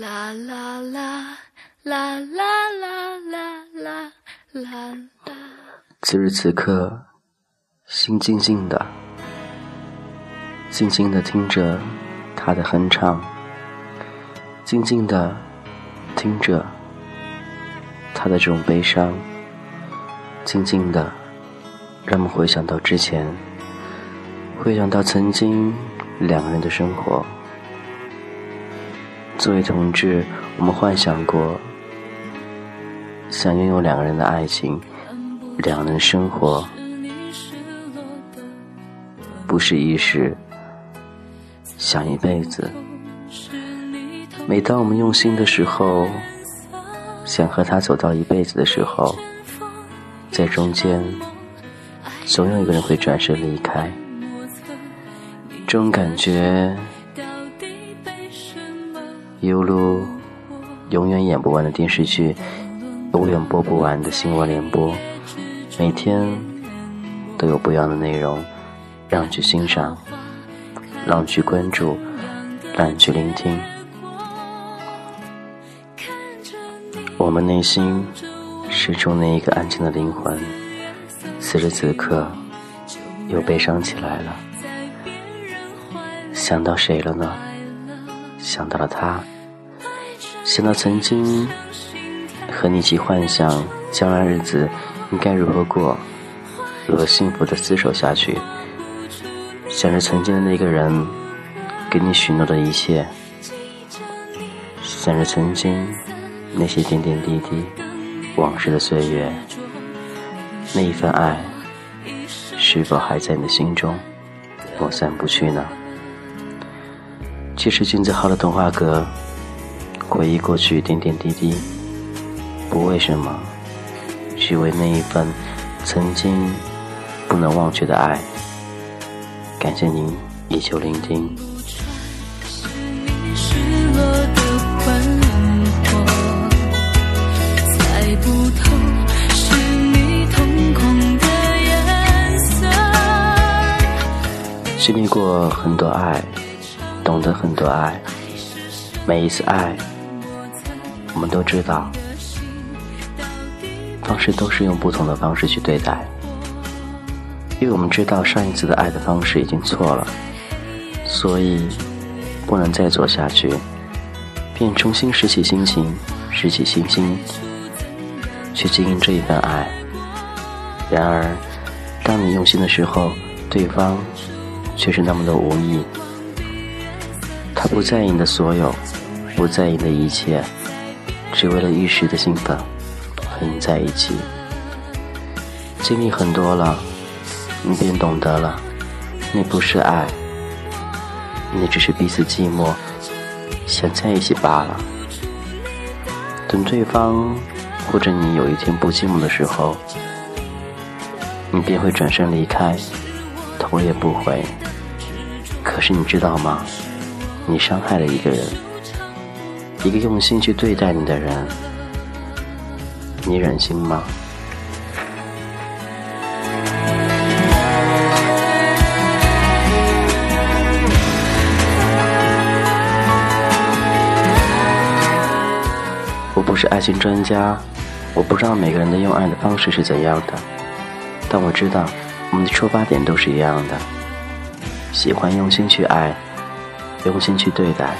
啦啦啦啦啦啦啦啦啦啦。此时此刻，心静静的，静静的听着他的哼唱，静静的听着他的这种悲伤，静静的让我们回想到之前，回想到曾经两个人的生活。作为同志，我们幻想过想拥有两个人的爱情，两人生活，不是一时，想一辈子。每当我们用心的时候，想和他走到一辈子的时候，在中间，总有一个人会转身离开。这种感觉。犹如永远演不完的电视剧，永远播不完的新闻联播，每天都有不一样的内容，让你去欣赏，让你去关注，让你去聆听。我们内心深处那一个安静的灵魂，此时此刻又悲伤起来了。想到谁了呢？想到了他，想到曾经和你一起幻想将来日子应该如何过，如何幸福的厮守下去，想着曾经的那个人给你许诺的一切，想着曾经那些点点滴滴往事的岁月，那一份爱是否还在你的心中抹散不去呢？其实，金子浩的童话阁，回忆过去点点滴滴，不为什么，只为那一份曾经不能忘却的爱。感谢您依旧聆听。经历过很多爱。懂得很多爱，每一次爱，我们都知道，方式都是用不同的方式去对待，因为我们知道上一次的爱的方式已经错了，所以不能再做下去，便重新拾起心情，拾起信心，去经营这一份爱。然而，当你用心的时候，对方却是那么的无意。他不在意你的所有，不在意你的一切，只为了一时的兴奋和你在一起。经历很多了，你便懂得了，那不是爱，那只是彼此寂寞，想在一起罢了。等对方或者你有一天不寂寞的时候，你便会转身离开，头也不回。可是你知道吗？你伤害了一个人，一个用心去对待你的人，你忍心吗？我不是爱情专家，我不知道每个人的用爱的方式是怎样的，但我知道我们的出发点都是一样的，喜欢用心去爱。用心去对待，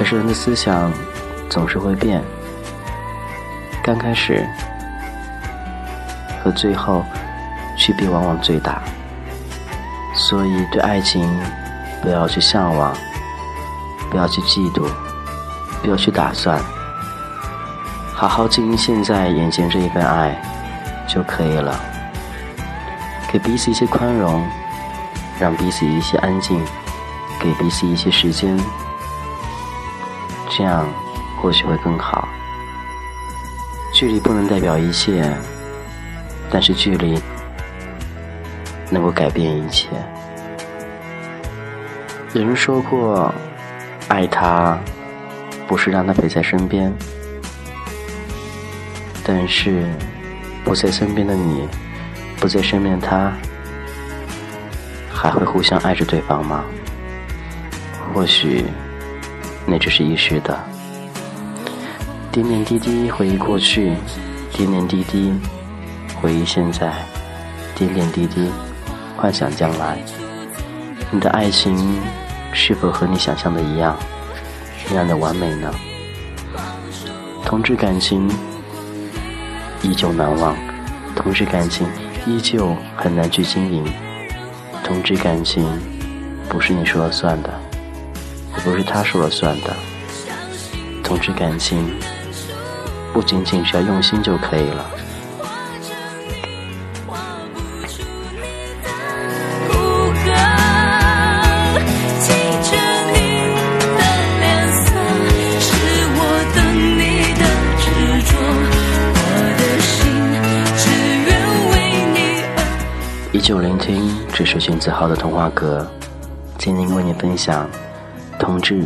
可是人的思想总是会变。刚开始和最后区别往往最大，所以对爱情不要去向往，不要去嫉妒，不要去打算，好好经营现在眼前这一份爱就可以了。给彼此一些宽容，让彼此一些安静。给彼此一些时间，这样或许会更好。距离不能代表一切，但是距离能够改变一切。有人说过，爱他不是让他陪在身边，但是不在身边的你，不在身边的他，还会互相爱着对方吗？或许那只是一时的。点点滴滴回忆过去，点点滴滴回忆现在，点点滴滴幻想将来。你的爱情是否和你想象的一样，那样的完美呢？同志感情依旧难忘，同志感情依旧很难去经营。同志感情不是你说了算的，不是他说了算的。同志感情不仅仅只要用心就可以了。依旧聆听，这是选子浩的童话阁，今天为你分享同志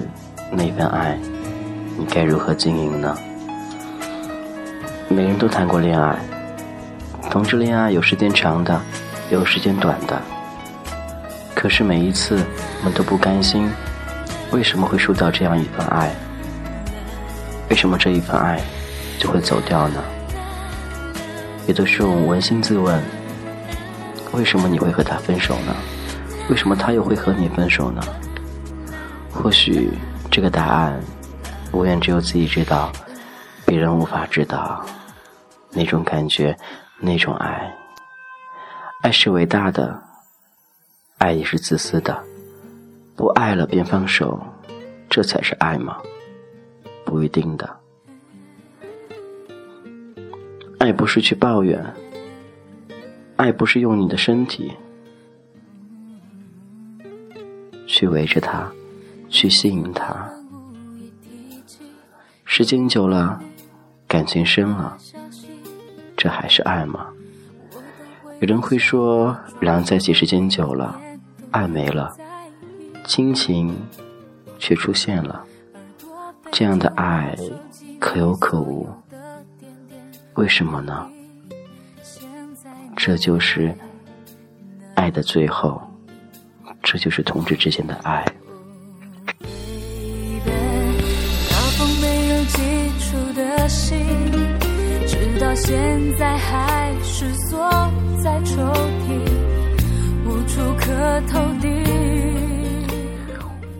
那份爱，你该如何经营呢？每人都谈过恋爱，同志恋爱有时间长的，有时间短的。可是每一次我们都不甘心，为什么会输掉这样一份爱？为什么这一份爱就会走掉呢？有的时候扪心自问。为什么你会和他分手呢？为什么他又会和你分手呢？或许这个答案，无远只有自己知道，别人无法知道。那种感觉，那种爱，爱是伟大的，爱也是自私的。不爱了便放手，这才是爱吗？不一定的。爱不是去抱怨。爱不是用你的身体去围着他，去吸引他。时间久了，感情深了，这还是爱吗？有人会说，两人在一起时间久了，爱没了，亲情却出现了。这样的爱可有可无，为什么呢？这就是爱的最后，这就是同志之间的爱。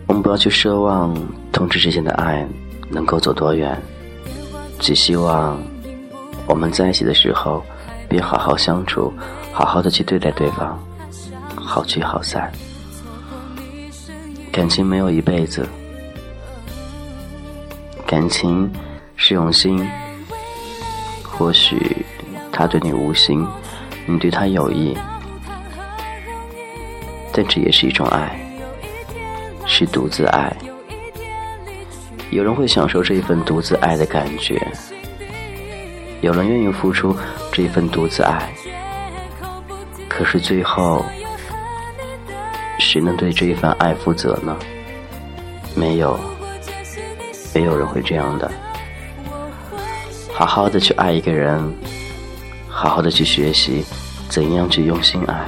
我们不要去奢望同志之间的爱能够走多远，只希望我们在一起的时候。别好好相处，好好的去对待对方，好聚好散。感情没有一辈子，感情是用心。或许他对你无心，你对他有意，但这也是一种爱，是独自爱。有人会享受这一份独自爱的感觉。有人愿意付出这一份独自爱，可是最后，谁能对这一份爱负责呢？没有，没有人会这样的。好好的去爱一个人，好好的去学习怎样去用心爱，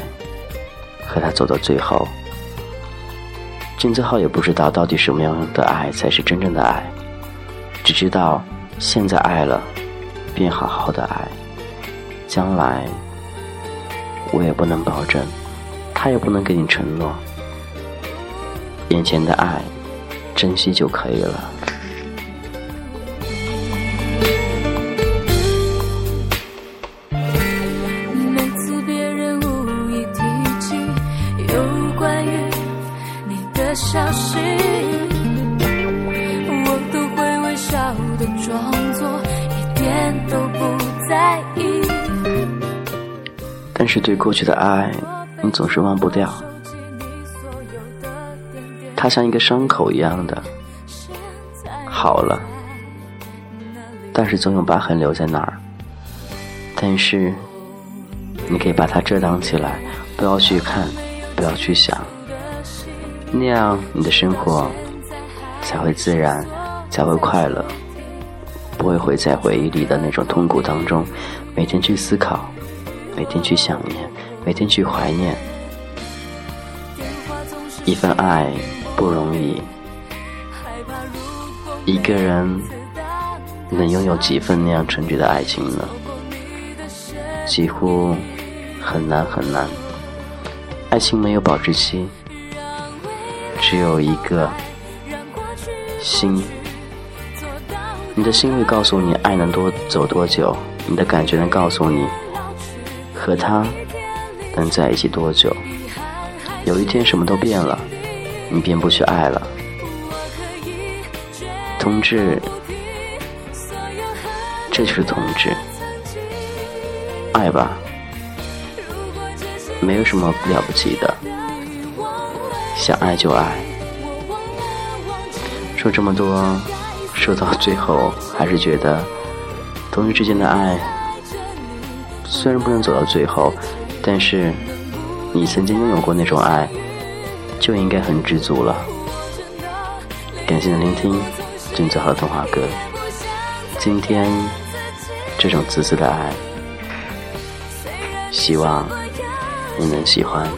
和他走到最后。金子浩也不知道到底什么样的爱才是真正的爱，只知道现在爱了。便好好的爱，将来我也不能保证，他也不能给你承诺。眼前的爱，珍惜就可以了。的装作。都不在意。但是对过去的爱，你总是忘不掉。它像一个伤口一样的好了，但是总有疤痕留在那儿。但是你可以把它遮挡起来，不要去看，不要去想，那样你的生活才会自然，才会快乐。不会会在回忆里的那种痛苦当中，每天去思考，每天去想念，每天去怀念。一份爱不容易，一个人能拥有几份那样纯洁的爱情呢？几乎很难很难。爱情没有保质期，只有一个心。你的心会告诉你爱能多走多久，你的感觉能告诉你和他能在一起多久。有一天什么都变了，你便不去爱了。同志，这就是同志，爱吧，没有什么了不起的，想爱就爱。说这么多。说到最后，还是觉得同学之间的爱虽然不能走到最后，但是你曾经拥有过那种爱，就应该很知足了。感谢你的聆听，最最好的童话歌。今天这种自私的爱，希望你能喜欢。